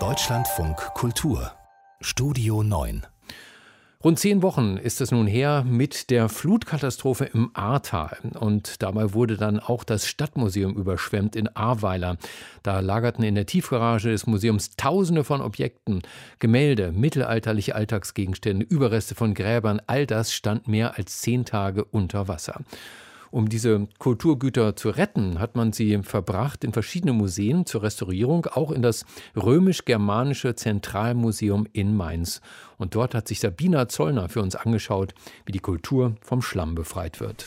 Deutschlandfunk Kultur Studio 9 Rund zehn Wochen ist es nun her mit der Flutkatastrophe im Ahrtal. Und dabei wurde dann auch das Stadtmuseum überschwemmt in Ahrweiler. Da lagerten in der Tiefgarage des Museums Tausende von Objekten, Gemälde, mittelalterliche Alltagsgegenstände, Überreste von Gräbern. All das stand mehr als zehn Tage unter Wasser. Um diese Kulturgüter zu retten, hat man sie verbracht in verschiedene Museen zur Restaurierung, auch in das römisch-germanische Zentralmuseum in Mainz. Und dort hat sich Sabina Zollner für uns angeschaut, wie die Kultur vom Schlamm befreit wird.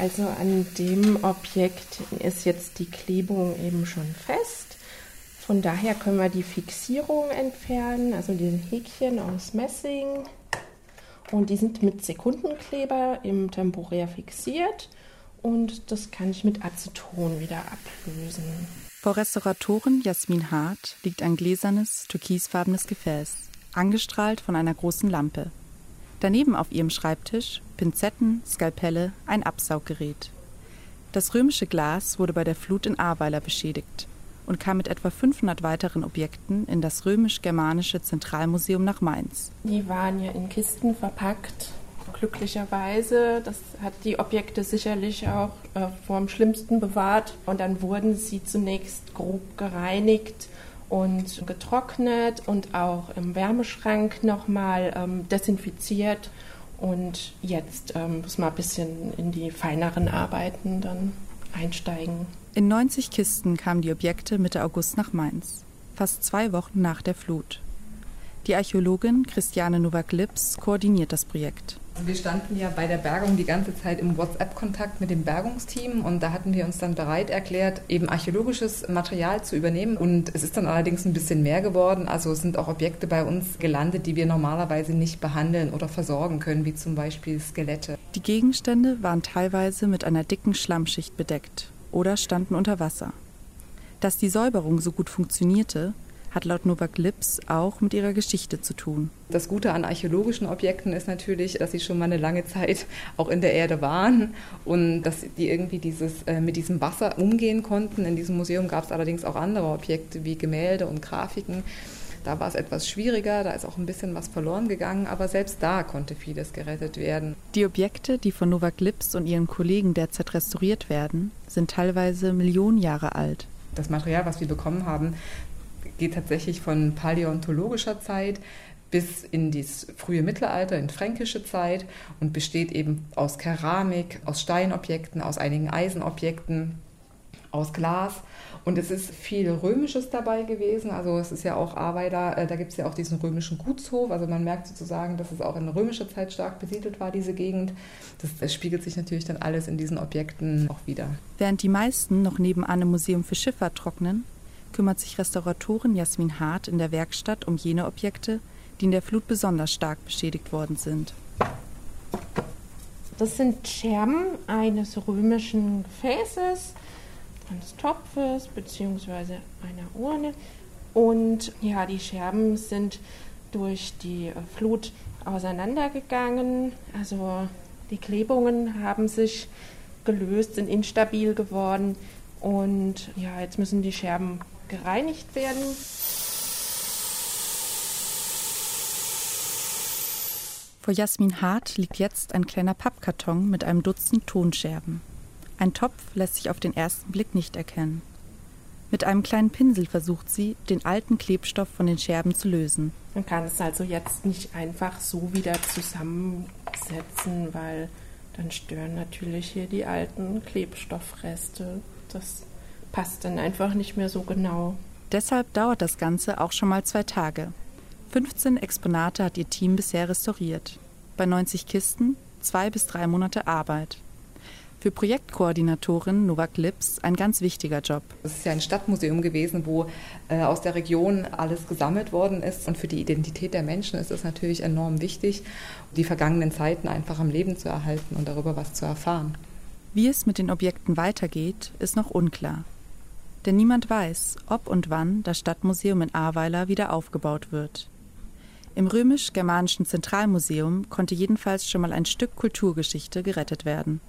Also an dem Objekt ist jetzt die Klebung eben schon fest. Von daher können wir die Fixierung entfernen, also den Häkchen aus Messing. Und die sind mit Sekundenkleber im Temporär fixiert und das kann ich mit Aceton wieder ablösen. Vor Restauratorin Jasmin Hart liegt ein gläsernes, türkisfarbenes Gefäß, angestrahlt von einer großen Lampe. Daneben auf ihrem Schreibtisch Pinzetten, Skalpelle, ein Absauggerät. Das römische Glas wurde bei der Flut in Ahrweiler beschädigt und kam mit etwa 500 weiteren Objekten in das römisch-germanische Zentralmuseum nach Mainz. Die waren ja in Kisten verpackt, glücklicherweise. Das hat die Objekte sicherlich auch äh, vor dem Schlimmsten bewahrt. Und dann wurden sie zunächst grob gereinigt und getrocknet und auch im Wärmeschrank nochmal ähm, desinfiziert. Und jetzt ähm, muss man ein bisschen in die feineren Arbeiten dann einsteigen. In 90 Kisten kamen die Objekte Mitte August nach Mainz, fast zwei Wochen nach der Flut. Die Archäologin Christiane Nowak-Lips koordiniert das Projekt. Wir standen ja bei der Bergung die ganze Zeit im WhatsApp-Kontakt mit dem Bergungsteam und da hatten wir uns dann bereit erklärt, eben archäologisches Material zu übernehmen. Und es ist dann allerdings ein bisschen mehr geworden. Also es sind auch Objekte bei uns gelandet, die wir normalerweise nicht behandeln oder versorgen können, wie zum Beispiel Skelette. Die Gegenstände waren teilweise mit einer dicken Schlammschicht bedeckt oder standen unter Wasser. Dass die Säuberung so gut funktionierte, hat laut Novak Lips auch mit ihrer Geschichte zu tun. Das Gute an archäologischen Objekten ist natürlich, dass sie schon mal eine lange Zeit auch in der Erde waren und dass die irgendwie dieses, äh, mit diesem Wasser umgehen konnten. In diesem Museum gab es allerdings auch andere Objekte wie Gemälde und Grafiken. Da war es etwas schwieriger, da ist auch ein bisschen was verloren gegangen, aber selbst da konnte vieles gerettet werden. Die Objekte, die von Novak Lips und ihren Kollegen derzeit restauriert werden, sind teilweise Millionen Jahre alt. Das Material, was wir bekommen haben, geht tatsächlich von paläontologischer Zeit bis in das frühe Mittelalter, in fränkische Zeit und besteht eben aus Keramik, aus Steinobjekten, aus einigen Eisenobjekten, aus Glas. Und es ist viel Römisches dabei gewesen. Also es ist ja auch Arbeiter, äh, da gibt es ja auch diesen römischen Gutshof. Also man merkt sozusagen, dass es auch in römischer Zeit stark besiedelt war, diese Gegend. Das, das spiegelt sich natürlich dann alles in diesen Objekten auch wieder. Während die meisten noch nebenan im Museum für Schifffahrt trocknen, kümmert sich Restauratorin Jasmin Hart in der Werkstatt um jene Objekte, die in der Flut besonders stark beschädigt worden sind. Das sind Scherben eines römischen Gefäßes eines Topfes bzw. einer Urne. Und ja, die Scherben sind durch die äh, Flut auseinandergegangen. Also die Klebungen haben sich gelöst, sind instabil geworden. Und ja, jetzt müssen die Scherben gereinigt werden. Vor Jasmin Hart liegt jetzt ein kleiner Pappkarton mit einem Dutzend Tonscherben. Ein Topf lässt sich auf den ersten Blick nicht erkennen. Mit einem kleinen Pinsel versucht sie, den alten Klebstoff von den Scherben zu lösen. Man kann es also jetzt nicht einfach so wieder zusammensetzen, weil dann stören natürlich hier die alten Klebstoffreste. Das passt dann einfach nicht mehr so genau. Deshalb dauert das Ganze auch schon mal zwei Tage. 15 Exponate hat ihr Team bisher restauriert. Bei 90 Kisten zwei bis drei Monate Arbeit. Für Projektkoordinatorin Novak Lips ein ganz wichtiger Job. Es ist ja ein Stadtmuseum gewesen, wo äh, aus der Region alles gesammelt worden ist. Und für die Identität der Menschen ist es natürlich enorm wichtig, die vergangenen Zeiten einfach am Leben zu erhalten und darüber was zu erfahren. Wie es mit den Objekten weitergeht, ist noch unklar. Denn niemand weiß, ob und wann das Stadtmuseum in Ahrweiler wieder aufgebaut wird. Im römisch-germanischen Zentralmuseum konnte jedenfalls schon mal ein Stück Kulturgeschichte gerettet werden.